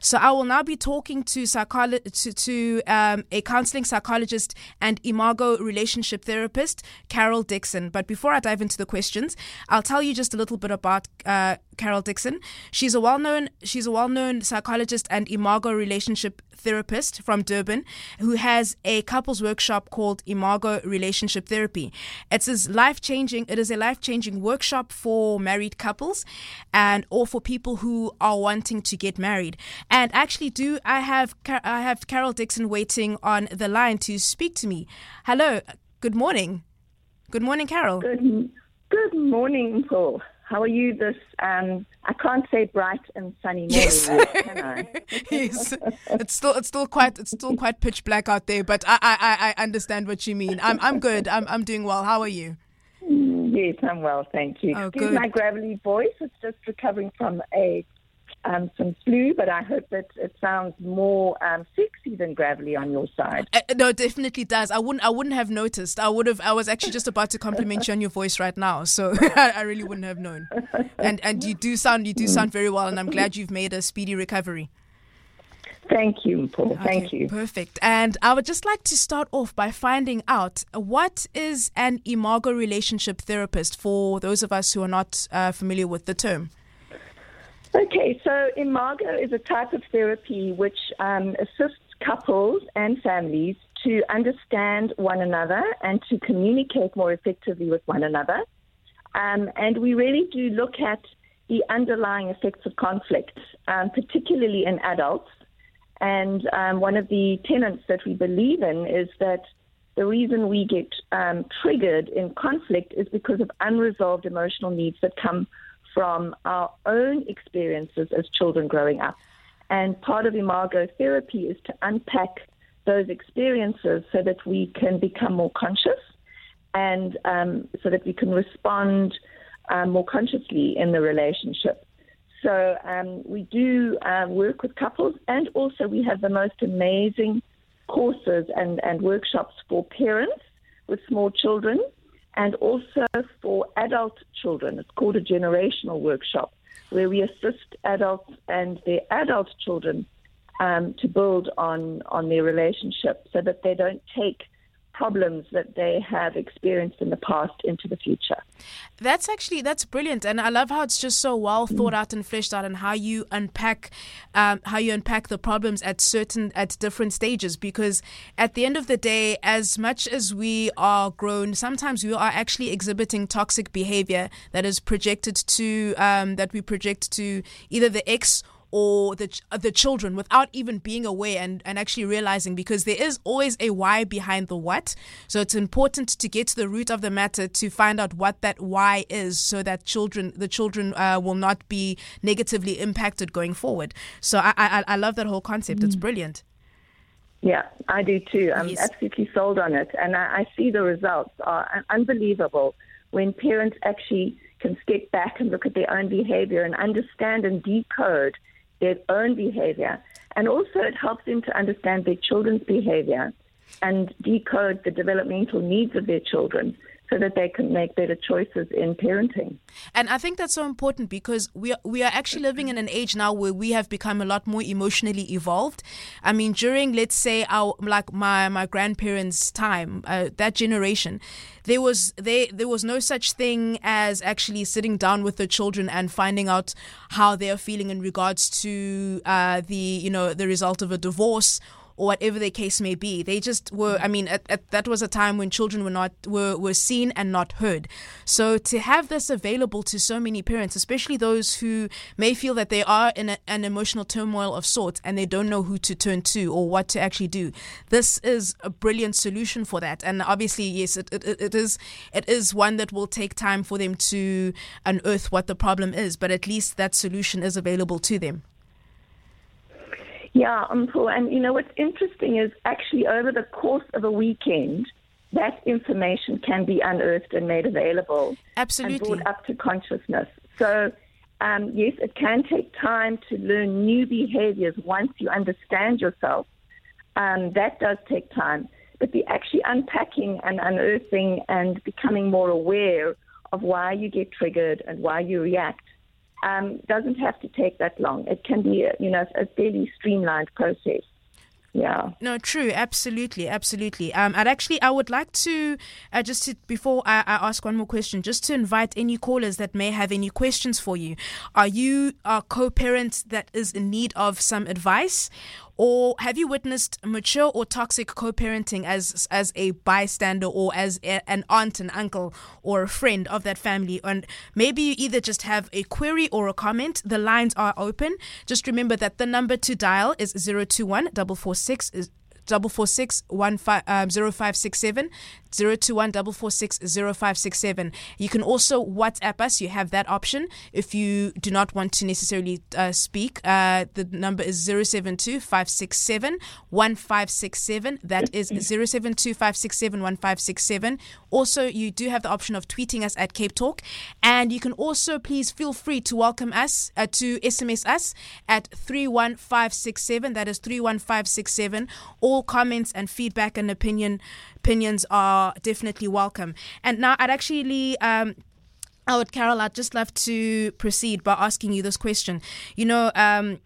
So I will now be talking to psycholo- to, to um, a counseling psychologist and imago relationship therapist, Carol Dixon. But before I dive into the questions, I'll tell you just a little bit about uh, Carol Dixon. She's a well-known she's a well-known psychologist and imago relationship therapist from Durban who has a couples workshop called Imago Relationship Therapy. It's life-changing it is a life-changing workshop for married couples and or for people who are wanting to get married. And actually do I have I have Carol Dixon waiting on the line to speak to me. Hello. Good morning. Good morning, Carol. Good, good morning, Mpho. How are you this, um, I can't say bright and sunny morning, yes. can I? yes. It's still, it's still quite, it's still quite pitch black out there, but I, I, I understand what you mean. I'm, I'm good. I'm, I'm doing well. How are you? Yes, I'm well, thank you. Oh, Excuse good. my gravelly voice. It's just recovering from a um, some flu, but I hope that it sounds more um, sexy than gravelly on your side. Uh, no, it definitely does. I wouldn't. I wouldn't have noticed. I would have. I was actually just about to compliment you on your voice right now, so I, really wouldn't have known. And and you do sound you do sound very well, and I'm glad you've made a speedy recovery. Thank you, Mpho. Thank you. Perfect. And I would just like to start off by finding out what is an imago relationship therapist for those of us who are not uh, familiar with the term. Okay, so Imago is a type of therapy which um, assists couples and families to understand one another and to communicate more effectively with one another. Um, and we really do look at the underlying effects of conflict, um, particularly in adults. And um, one of the tenets that we believe in is that the reason we get um, triggered in conflict is because of unresolved emotional needs that come from our own experiences as children growing up. And part of imago therapy is to unpack those experiences so that we can become more conscious and um, so that we can respond um, more consciously in the relationship. So um, we do uh, work with couples, and also we have the most amazing courses and, and workshops for parents with small children and also for adult children. It's called a generational workshop where we assist adults and their adult children um, to build on, on their relationship so that they don't take problems that they have experienced in the past into the future. That's actually that's brilliant, and I love how it's just so well mm. thought out and fleshed out, and how you unpack um, how you unpack the problems at certain at different stages. Because at the end of the day, as much as we are grown, sometimes we are actually exhibiting toxic behavior that is projected to um, that we project to either the ex or the ch- the children without even being aware and, and actually realizing because there is always a why behind the what. So it's important to get to the root of the matter to find out what that why is so that children the children uh, will not be negatively impacted going forward. So I I, I love that whole concept. Mm. It's brilliant. Yeah, I do too. I'm yes. absolutely sold on it. And I, I see the results are unbelievable when parents actually can step back and look at their own behavior and understand and decode their own behavior. And also, it helps them to understand their children's behavior and decode the developmental needs of their children so that they can make better choices in parenting. And I think that's so important because we are, we are actually living in an age now where we have become a lot more emotionally evolved. I mean, during let's say our like my my grandparents' time, uh, that generation, there was they there was no such thing as actually sitting down with the children and finding out how they are feeling in regards to uh, the you know the result of a divorce or whatever the case may be. They just were. I mean, at, at, that was a time when children were not were were seen and not heard. So to have this available to so many parents, especially those who may feel that they are in a, an emotional turmoil of sorts and they don't know who to turn to or what to actually do, this is a brilliant solution for that. And obviously, yes, it, it, it is it is one that will take time for them to unearth what the problem is, but at least that solution is available to them. Yeah, Mpho. And you know what's interesting is actually over the course of a weekend, that information can be unearthed and made available. Absolutely. And brought up to consciousness. So, um, yes, it can take time to learn new behaviors once you understand yourself. Um, that does take time. But the actually unpacking and unearthing and becoming more aware of why you get triggered and why you react um, doesn't have to take that long. It can be, a, you know, a fairly streamlined process. Yeah. No, true. Absolutely. Absolutely. Um, I'd actually, I would like to, uh, just to, before I, I, ask one more question, just to invite any callers that may have any questions for you. Are you a co parent that is in need of some advice? Or have you witnessed mature or toxic co-parenting as as a bystander or as a, an aunt and uncle or a friend of that family? And maybe you either just have a query or a comment. The lines are open. Just remember that the number to dial is 021 446 double four six one five um, zero five six seven zero two one double four six zero five six seven. You can also WhatsApp us. You have that option if you do not want to necessarily uh, speak. Uh, the number is zero seven two five six seven one five six seven. That is zero seven two five six seven one five six seven. Also, you do have the option of tweeting us at Cape Talk, and you can also please feel free to welcome us uh, to SMS us at three one five six seven. That is three one five six seven. All comments and feedback and opinion opinions are definitely welcome. And now I'd actually um, I would, Carol, I'd just love to proceed by asking you this question. You know, um,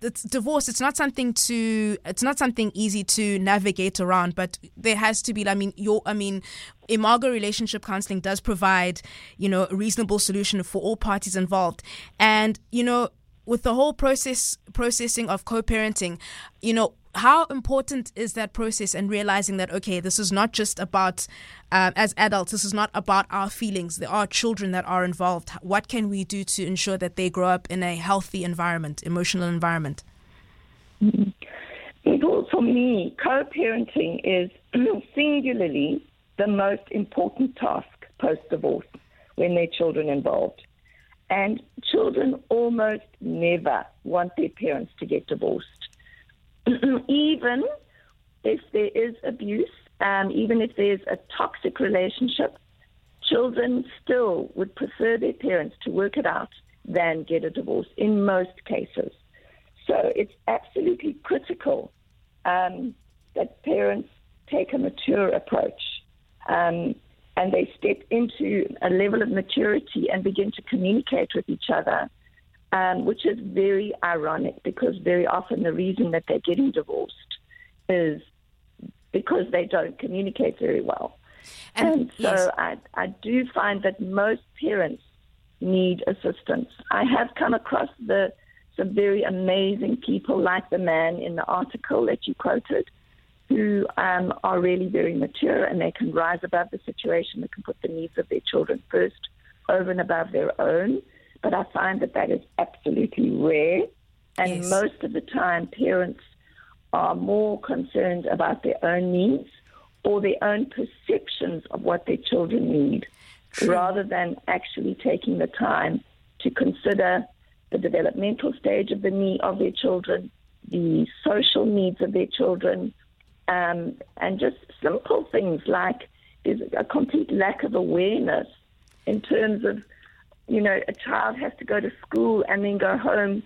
it's divorce it's not something to it's not something easy to navigate around but there has to be i mean your i mean imago relationship counseling does provide you know a reasonable solution for all parties involved and you know with the whole process processing of co-parenting you know how important is that process and realizing that okay this is not just about um, as adults this is not about our feelings. There are children that are involved. What can we do to ensure that they grow up in a healthy environment emotional environment? Mm-hmm. for me co-parenting is singularly the most important task post-divorce when there are children involved. And children almost never want their parents to get divorced even if there is abuse, um, even if there's a toxic relationship, children still would prefer their parents to work it out than get a divorce in most cases. So it's absolutely critical um, that parents take a mature approach um, and they step into a level of maturity and begin to communicate with each other um, which is very ironic because very often the reason that they're getting divorced is because they don't communicate very well. And, and so yes. I, I do find that most parents need assistance. I have come across the some very amazing people like the man in the article that you quoted who um, are really very mature and they can rise above the situation. They can put the needs of their children first over and above their own but I find that that is absolutely rare. And yes. most of the time, parents are more concerned about their own needs or their own perceptions of what their children need True. rather than actually taking the time to consider the developmental stage of the need of their children, the social needs of their children, um, and just simple things like there's a complete lack of awareness in terms of you know, a child has to go to school and then go home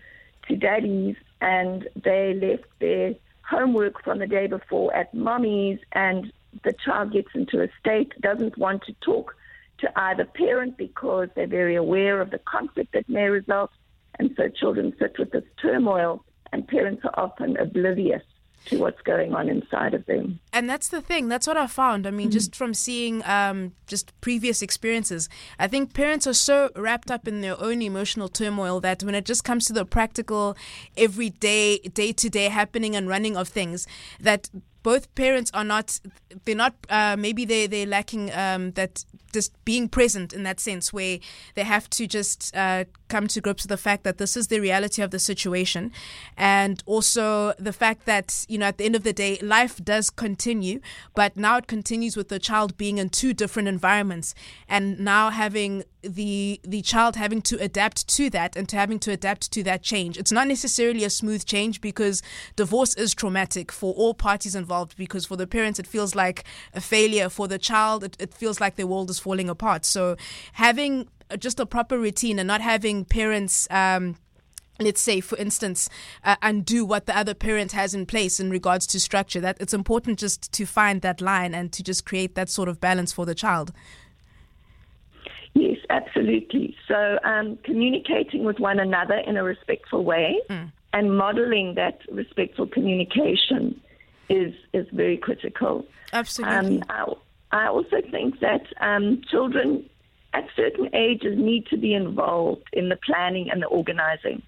to daddy's and they left their homework from the day before at mommy's and the child gets into a state, doesn't want to talk to either parent because they're very aware of the conflict that may result. And so children sit with this turmoil and parents are often oblivious to what's going on inside of them. And that's the thing. That's what I found. I mean, mm-hmm. just from seeing um, just previous experiences, I think parents are so wrapped up in their own emotional turmoil that when it just comes to the practical, everyday, day to day happening and running of things, that both parents are not they're not uh, maybe they they're lacking um, that just being present in that sense where they have to just uh, come to grips with the fact that this is the reality of the situation and also the fact that you know at the end of the day life does continue but now it continues with the child being in two different environments and now having the the child having to adapt to that and to having to adapt to that change. It's not necessarily a smooth change because divorce is traumatic for all parties involved because for the parents it feels like a failure. For the child it, it feels like their world is falling apart. So having just a proper routine and not having parents um, let's say for instance uh, undo what the other parent has in place in regards to structure that it's important just to find that line and to just create that sort of balance for the child Yes, absolutely. So, um, communicating with one another in a respectful way mm. and modeling that respectful communication is is very critical. Absolutely. Um, I, I, also think that um, children at certain ages need to be involved in the planning and the organizing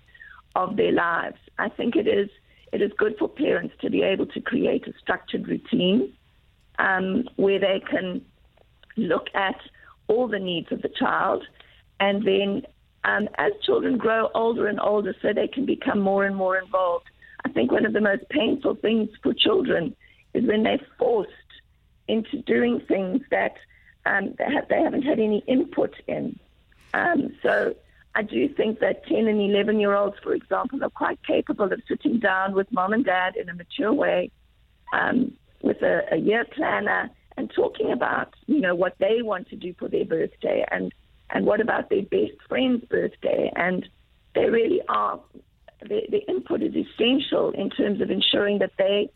of their lives. I think it is it is good for parents to be able to create a structured routine um, where they can look at all the needs of the child, and then um, as children grow older and older, so they can become more and more involved. I think one of the most painful things for children is when they're forced into doing things that um, they, have, they haven't had any input in. Um, so I do think that 10 and 11 year olds, for example, are quite capable of sitting down with mom and dad in a mature way um, with a, a year planner and talking about, you know, what they want to do for their birthday and, and what about their best friend's birthday. And they really are, the, the input is essential in terms of ensuring that they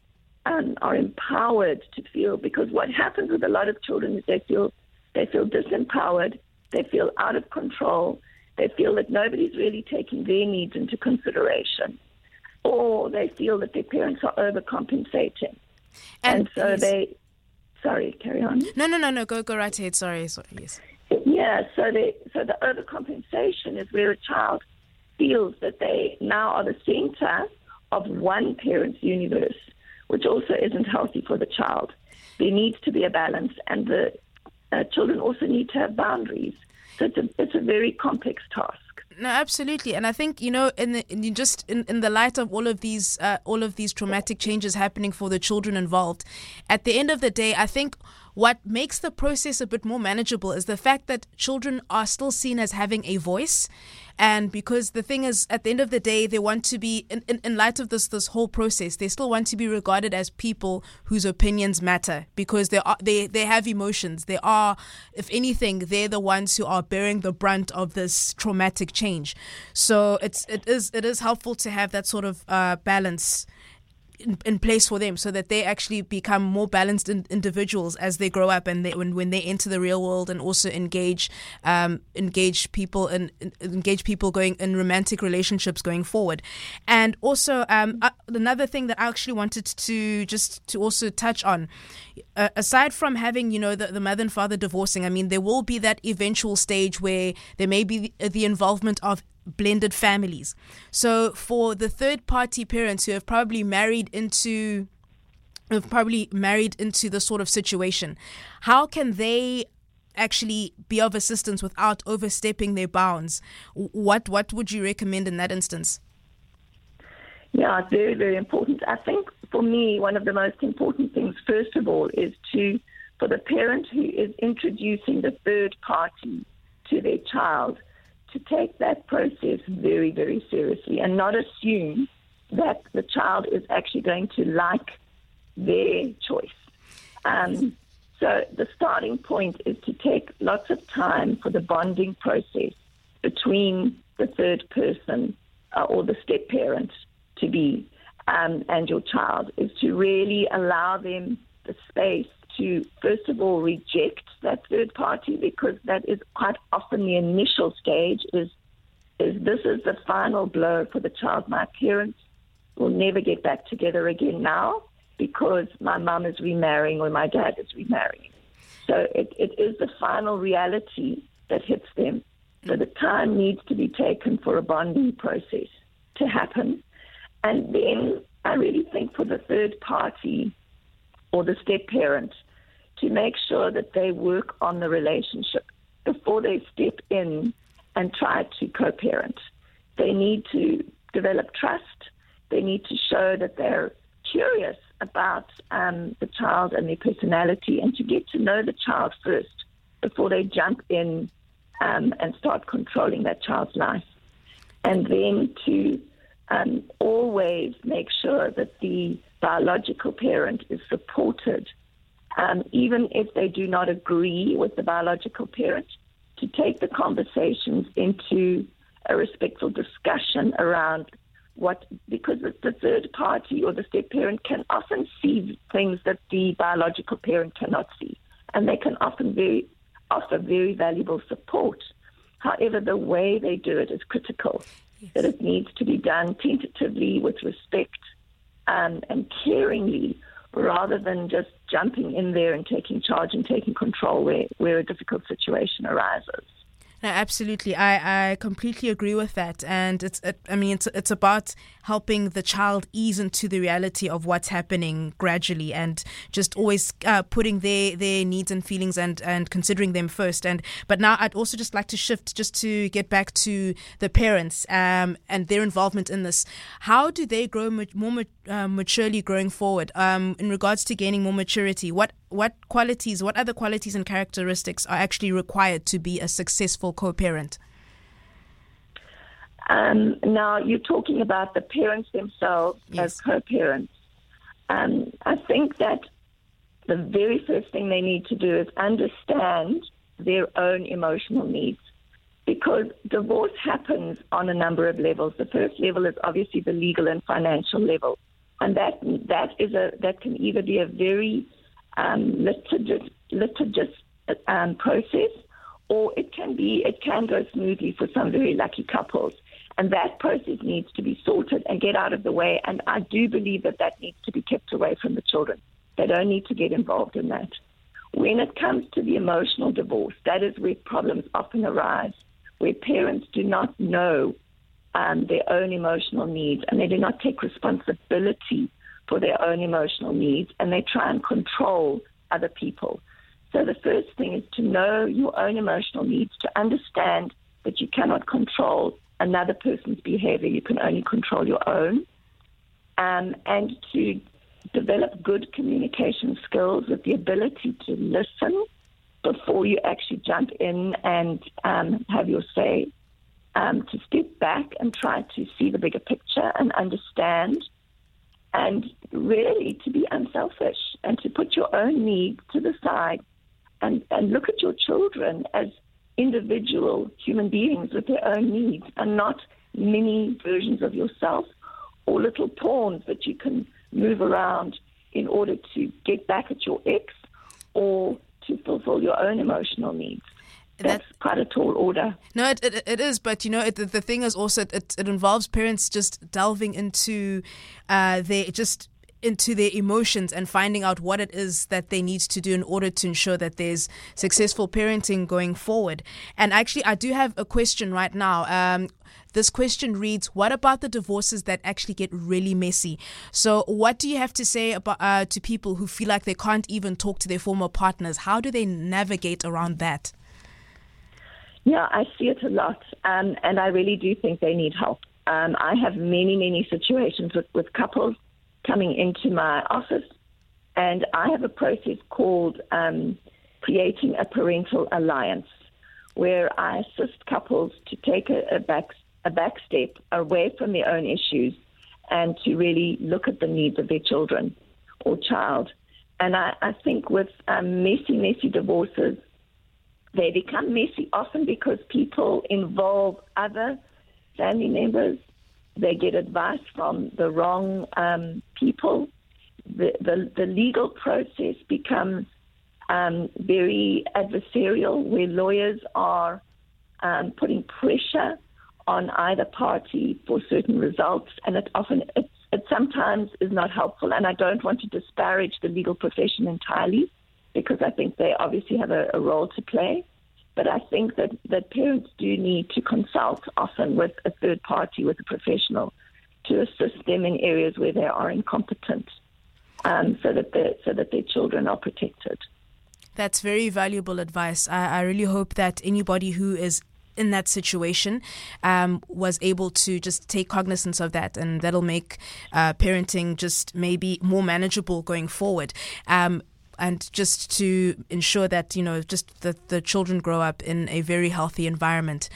um, are empowered to feel, because what happens with a lot of children is they feel, they feel disempowered, they feel out of control, they feel that nobody's really taking their needs into consideration, or they feel that their parents are overcompensating. And, and so they Sorry, carry on. No, no, no, no. Go, go right ahead. Sorry, sorry. Yes. Yeah. So the so the overcompensation is where a child feels that they now are the center of one parent's universe, which also isn't healthy for the child. There needs to be a balance, and the uh, children also need to have boundaries. So it's a it's a very complex task. No, absolutely, and I think you know, in, the, in just in, in the light of all of these uh, all of these traumatic changes happening for the children involved, at the end of the day, I think what makes the process a bit more manageable is the fact that children are still seen as having a voice. And because the thing is, at the end of the day, they want to be, in, in, in light of this this whole process, they still want to be regarded as people whose opinions matter because they are they they have emotions. They are, if anything, they're the ones who are bearing the brunt of this traumatic change. So it's it is it is helpful to have that sort of uh, balance in, in, place for them so that they actually become more balanced in, individuals as they grow up and they, when, when they enter the real world and also engage um, engage people and engage people going in romantic relationships going forward. And also um, uh, another thing that I actually wanted to just to also touch on uh, aside from having you know the, the mother and father divorcing I mean there will be that eventual stage where there may be the, the involvement of blended families. So for the third party parents who have probably married into have probably married into the sort of situation, how can they actually be of assistance without overstepping their bounds? What what would you recommend in that instance? Yeah, very, very important. I think for me, one of the most important things, first of all, is to for the parent who is introducing the third party to their child to take that process very, very seriously and not assume that the child is actually going to like their choice. Um, so the starting point is to take lots of time for the bonding process between the third person uh, or the step parent to be um, and your child is to really allow them the space to, first of all, reject that third party because that is quite often the initial stage is, is this is the final blow for the child. My parents will never get back together again now because my mum is remarrying or my dad is remarrying. So it, it is the final reality that hits them. So the time needs to be taken for a bonding process to happen. And then I really think for the third party, or the step parent to make sure that they work on the relationship before they step in and try to co parent. They need to develop trust. They need to show that they're curious about um, the child and their personality and to get to know the child first before they jump in um, and start controlling that child's life. And then to um, always make sure that the biological parent is supported, um, even if they do not agree with the biological parent, to take the conversations into a respectful discussion around what, because the third party or the step parent can often see things that the biological parent cannot see. And they can often very, offer very valuable support. However, the way they do it is critical. Yes. That it needs to be done tentatively with respect um, and caringly rather than just jumping in there and taking charge and taking control where, where a difficult situation arises. No, absolutely. I, I completely agree with that. And it's, it, I mean, it's, it's about helping the child ease into the reality of what's happening gradually and just always uh, putting their, their needs and feelings and, and considering them first. And, but now I'd also just like to shift just to get back to the parents, um, and their involvement in this. How do they grow more uh, maturely growing forward, um, in regards to gaining more maturity? What what qualities, what other qualities and characteristics are actually required to be a successful co-parent? Um, now, you're talking about the parents themselves yes. as co-parents. Um, I think that the very first thing they need to do is understand their own emotional needs because divorce happens on a number of levels. The first level is obviously the legal and financial level, and that that is a that can either be a very um, litigious, litigious um, process, or it can be it can go smoothly for some very lucky couples. And that process needs to be sorted and get out of the way. And I do believe that that needs to be kept away from the children. They don't need to get involved in that. When it comes to the emotional divorce, that is where problems often arise, where parents do not know um, their own emotional needs and they do not take responsibility for their own emotional needs and they try and control other people. So the first thing is to know your own emotional needs, to understand that you cannot control another person's behavior, you can only control your own, um, and to develop good communication skills with the ability to listen before you actually jump in and um, have your say, um, to step back and try to see the bigger picture and understand and really to be unselfish and to put your own needs to the side and, and look at your children as individual human beings with their own needs and not mini versions of yourself or little pawns that you can move around in order to get back at your ex or to fulfill your own emotional needs that's that, quite a tall order. No, it, it, it is, but you know, it, the, the thing is also it, it involves parents just delving into uh, their just into their emotions and finding out what it is that they need to do in order to ensure that there's successful parenting going forward. And actually, I do have a question right now. Um, this question reads What about the divorces that actually get really messy? So, what do you have to say about uh, to people who feel like they can't even talk to their former partners? How do they navigate around that? Yeah, I see it a lot, um, and I really do think they need help. Um, I have many, many situations with, with couples coming into my office, and I have a process called um, creating a parental alliance, where I assist couples to take a, a back a back step away from their own issues and to really look at the needs of their children or child. And I, I think with um, messy, messy divorces, they become messy often because people involve other family members. They get advice from the wrong um, people. The, the, the, legal process becomes um, very adversarial, where lawyers are um, putting pressure on either party for certain results, and it often it, it sometimes is not helpful. And I don't want to disparage the legal profession entirely because I think they obviously have a, a role to play. But I think that, that parents do need to consult often with a third party, with a professional, to assist them in areas where they are incompetent, um, so that so that their children are protected. That's very valuable advice. I, I really hope that anybody who is in that situation um, was able to just take cognizance of that, and that'll make uh, parenting just maybe more manageable going forward. Um, and just to ensure that you know just that the children grow up in a very healthy environment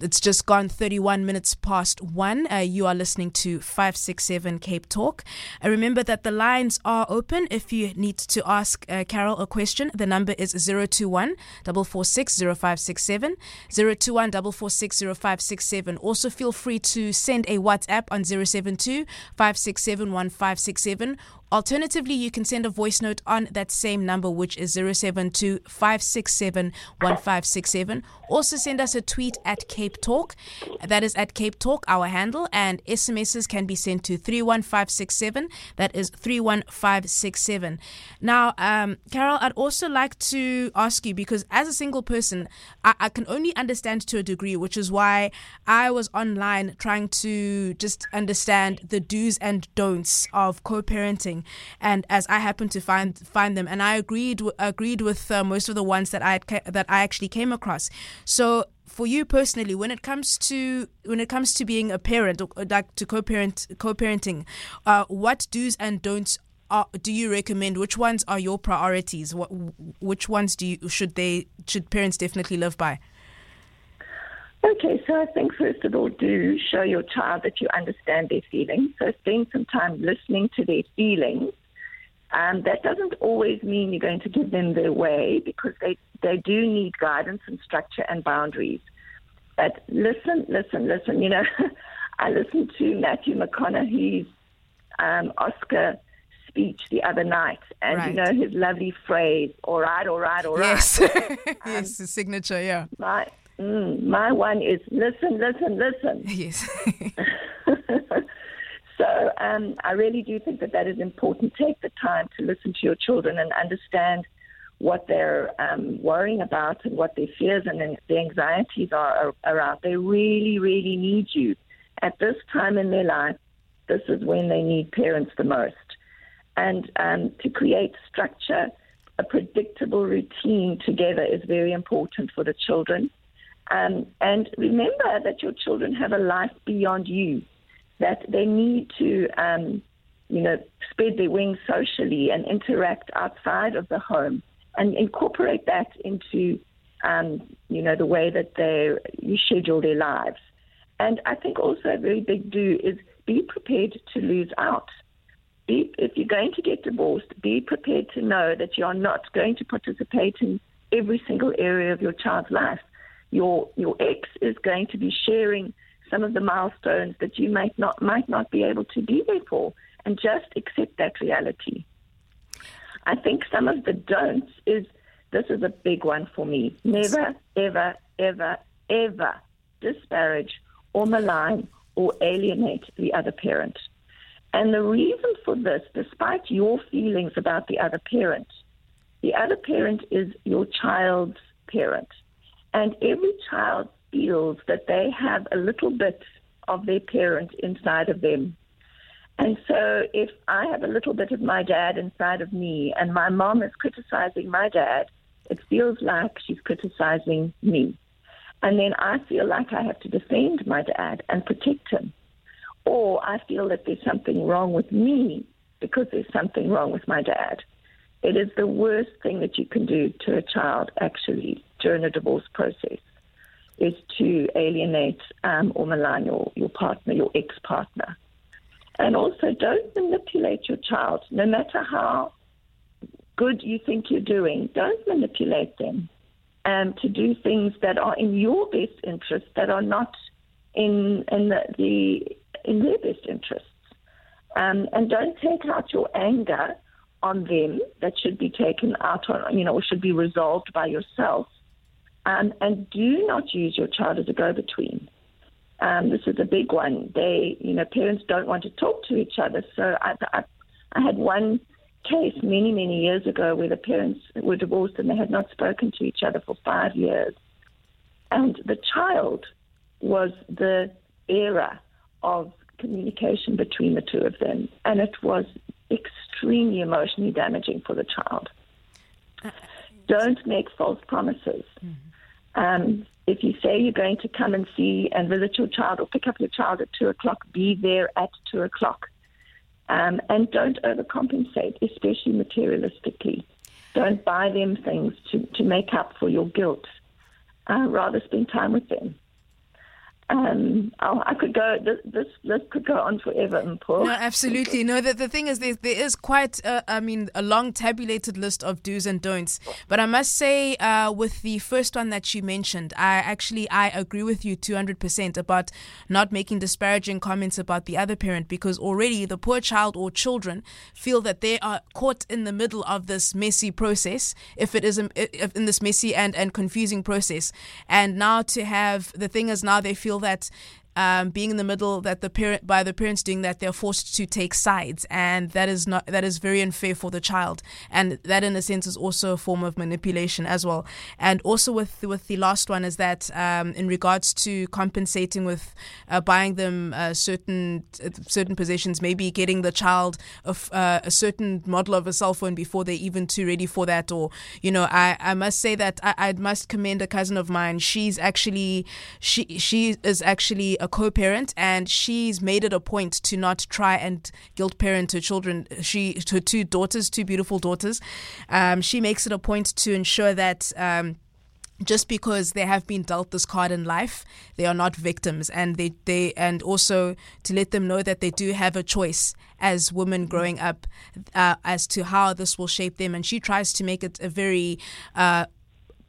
it's just gone 31 minutes past one. Uh, you are listening to 567 Cape Talk. Uh, remember that the lines are open if you need to ask uh, Carol a question. The number is 021 446 0567. 021 446 0567. Also, feel free to send a WhatsApp on 072 567 1567 Alternatively, you can send a voice note on that same number, which is 072 567 1567. Also, send us a tweet at Cape Talk. That is at Cape Talk, our handle, and SMSs can be sent to 31567. That is 31567. Now, um, Carol, I'd also like to ask you because as a single person, I, I can only understand to a degree, which is why I was online trying to just understand the do's and don'ts of and as I happened to find find them, and I agreed agreed with uh, most of the ones that I had, that I actually came across. So for you personally, when it comes to when it comes to being a parent, or like to co-parent co-parenting, uh, what do's and don'ts are, do you recommend? Which ones are your priorities? What which ones do you should they should parents definitely live by? Okay, so I think first of all, do show your child that you understand their feelings. So spend some time listening to their feelings. Um, that doesn't always mean you're going to give them their way because they, they do need guidance and structure and boundaries. But listen, listen, listen. You know, I listened to Matthew McConaughey's um, Oscar speech the other night, and right. you know his lovely phrase, "All right, all right, all right." Yes, um, yes, his signature. Yeah. My mm, my one is listen, listen, listen. Yes. so um, I really do think that that is important. Take the time to listen to your children and understand what they're um, worrying about and what their fears and their anxieties are around. They really, really need you at this time in their life. This is when they need parents the most and um, to create structure, a predictable routine together is very important for the children. Um, and remember that your children have a life beyond you, that they need to, um, you know, spread their wings socially and interact outside of the home and incorporate that into, um, you know, the way that they you schedule their lives. And I think also a very big do is be prepared to lose out be, if you're going to get divorced, be prepared to know that you are not going to participate in every single area of your child's life. Your your ex is going to be sharing some of the milestones that you might not might not be able to be there for, and just accept that reality. I think some of the don'ts is this is a big one for me. Never, ever, ever, ever disparage or malign or alienate the other parent. And the reason for this, despite your feelings about the other parent, the other parent is your child's parent. And every child feels that they have a little bit of their parent inside of them. And so if I have a little bit of my dad inside of me and my mom is criticizing my dad, it feels like she's criticizing me. And then I feel like I have to defend my dad and protect him or I feel that there's something wrong with me because there's something wrong with my dad. It is the worst thing that you can do to a child, actually, during a divorce process, is to alienate um, or malign your, your partner, your ex partner. And also, don't manipulate your child, no matter how good you think you're doing, don't manipulate them um, to do things that are in your best interest, that are not in, in the, the in their best interests. Um, and don't take out your anger on them that should be taken out on, you know, or should be resolved by yourself. Um, and do not use your child as a go-between. Um, this is a big one. They, you know, parents don't want to talk to each other. So I, I, I had one case many, many years ago where the parents were divorced and they had not spoken to each other for five years. And the child was the era of communication between the two of them, and it was extremely emotionally damaging for the child. Don't make false promises. Mm-hmm. Um, if you say you're going to come and see and visit your child or pick up your child at two o'clock, be there at two o'clock. Um, and don't overcompensate, especially materialistically. Don't buy them things to, to make up for your guilt. Uh, rather spend time with them. Um, oh, I could go. This, this list could go on forever, Mpho. No, absolutely. No, the, the thing is, there, there is quite, a, I mean, a long tabulated list of do's and don'ts. But I must say, uh, with the first one that you mentioned, I actually I agree with you two hundred percent about not making disparaging comments about the other parent because already the poor child or children feel that they are caught in the middle of this messy process. If it is in this messy and and confusing process, and now to have the thing is now they feel that um, being in the middle that the parent by the parents doing that they're forced to take sides. And that is not that is very unfair for the child. And that in a sense is also a form of manipulation as well. And also with with the last one is that um, in regards to compensating with uh, buying them uh, certain uh, certain possessions maybe getting the child of uh, a certain model of a cell phone before they're even too ready for that. Or you know I, I must say that I, I must commend a cousin of mine. She's actually she she is actually a co-parent, and she's made it a point to not try and guilt parent her children. She her two daughters, two beautiful daughters. Um, she makes it a point to ensure that. Um, just because they have been dealt this card in life, they are not victims, and they, they and also to let them know that they do have a choice as women growing up uh, as to how this will shape them. And she tries to make it a very uh,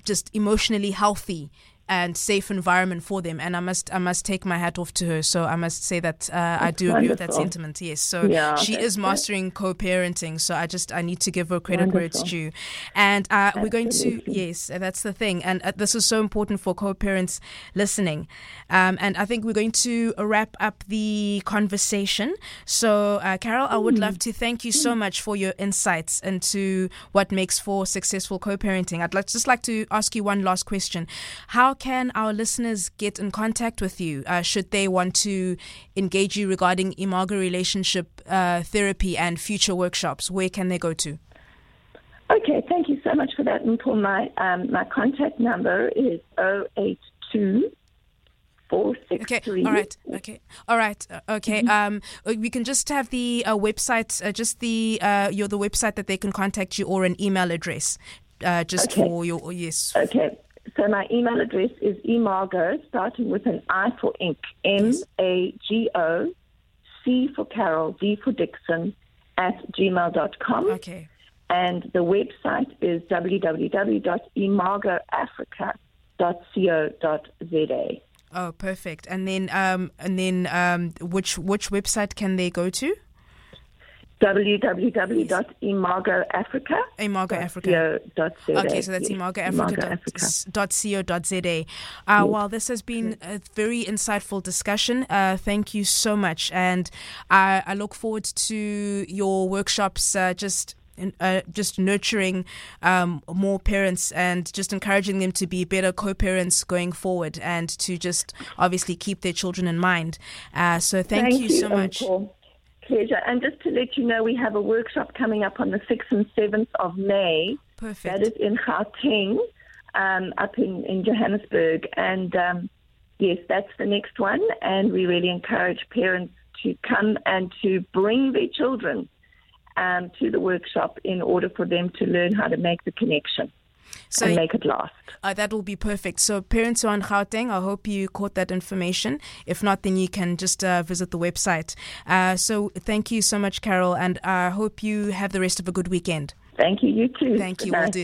just emotionally healthy and safe environment for them. And I must I must take my hat off to her. So I must say that uh, I do wonderful. agree with that sentiment. Yes. So yeah, she is mastering co-parenting. So I just I need to give her credit wonderful. where it's due. And uh, we're going to yes, that's the thing. And uh, this is so important for co-parents listening. Um, and I think we're going to wrap up the conversation. So uh, Carol, I would mm. love to thank you so much for your insights into what makes for successful co-parenting. I'd like, just like to ask you one last question. How can our listeners get in contact with you uh, should they want to engage you regarding imago relationship uh, therapy and future workshops? Where can they go to? Okay, thank you so much for that. And for my um, my contact number is 082 Okay. All right. Okay. All right. Uh, okay. Mm-hmm. Um, uh, we can just have the uh, website, uh, just the uh, your the website that they can contact you, or an email address, uh, just okay. for your yes. Okay. So my email address is imago, starting with an I for ink, M A G O, C for Carol, D for Dixon, at gmail.com. Okay. And the website is www.imagoafrica.co.za. Oh, perfect. And then, um, and then, um, which which website can they go to? www.imagoafrica. Imago Okay, so that's imagoafrica.co.za. Uh. Well, this has been a very insightful discussion. Uh, thank you so much. And I, I look forward to your workshops uh, just. Uh, just nurturing um, more parents and just encouraging them to be better co-parents going forward and to just obviously keep their children in mind. Uh, so thank, thank you, you, so much. Uncle. Pleasure. And just to let you know, we have a workshop coming up on the 6th and 7th of May. Perfect. That is in Gauteng, um, up in, in Johannesburg. And um, yes, that's the next one. And we really encourage parents to come and to bring their children um, to the workshop in order for them to learn how to make the connection so and make it last. Uh, that will be perfect. So, parents who are in Gauteng, I hope you caught that information. If not, then you can just uh, visit the website. Uh, so, thank you so much, Carol, and I hope you have the rest of a good weekend. Thank you. You too. Thank you. We'll do.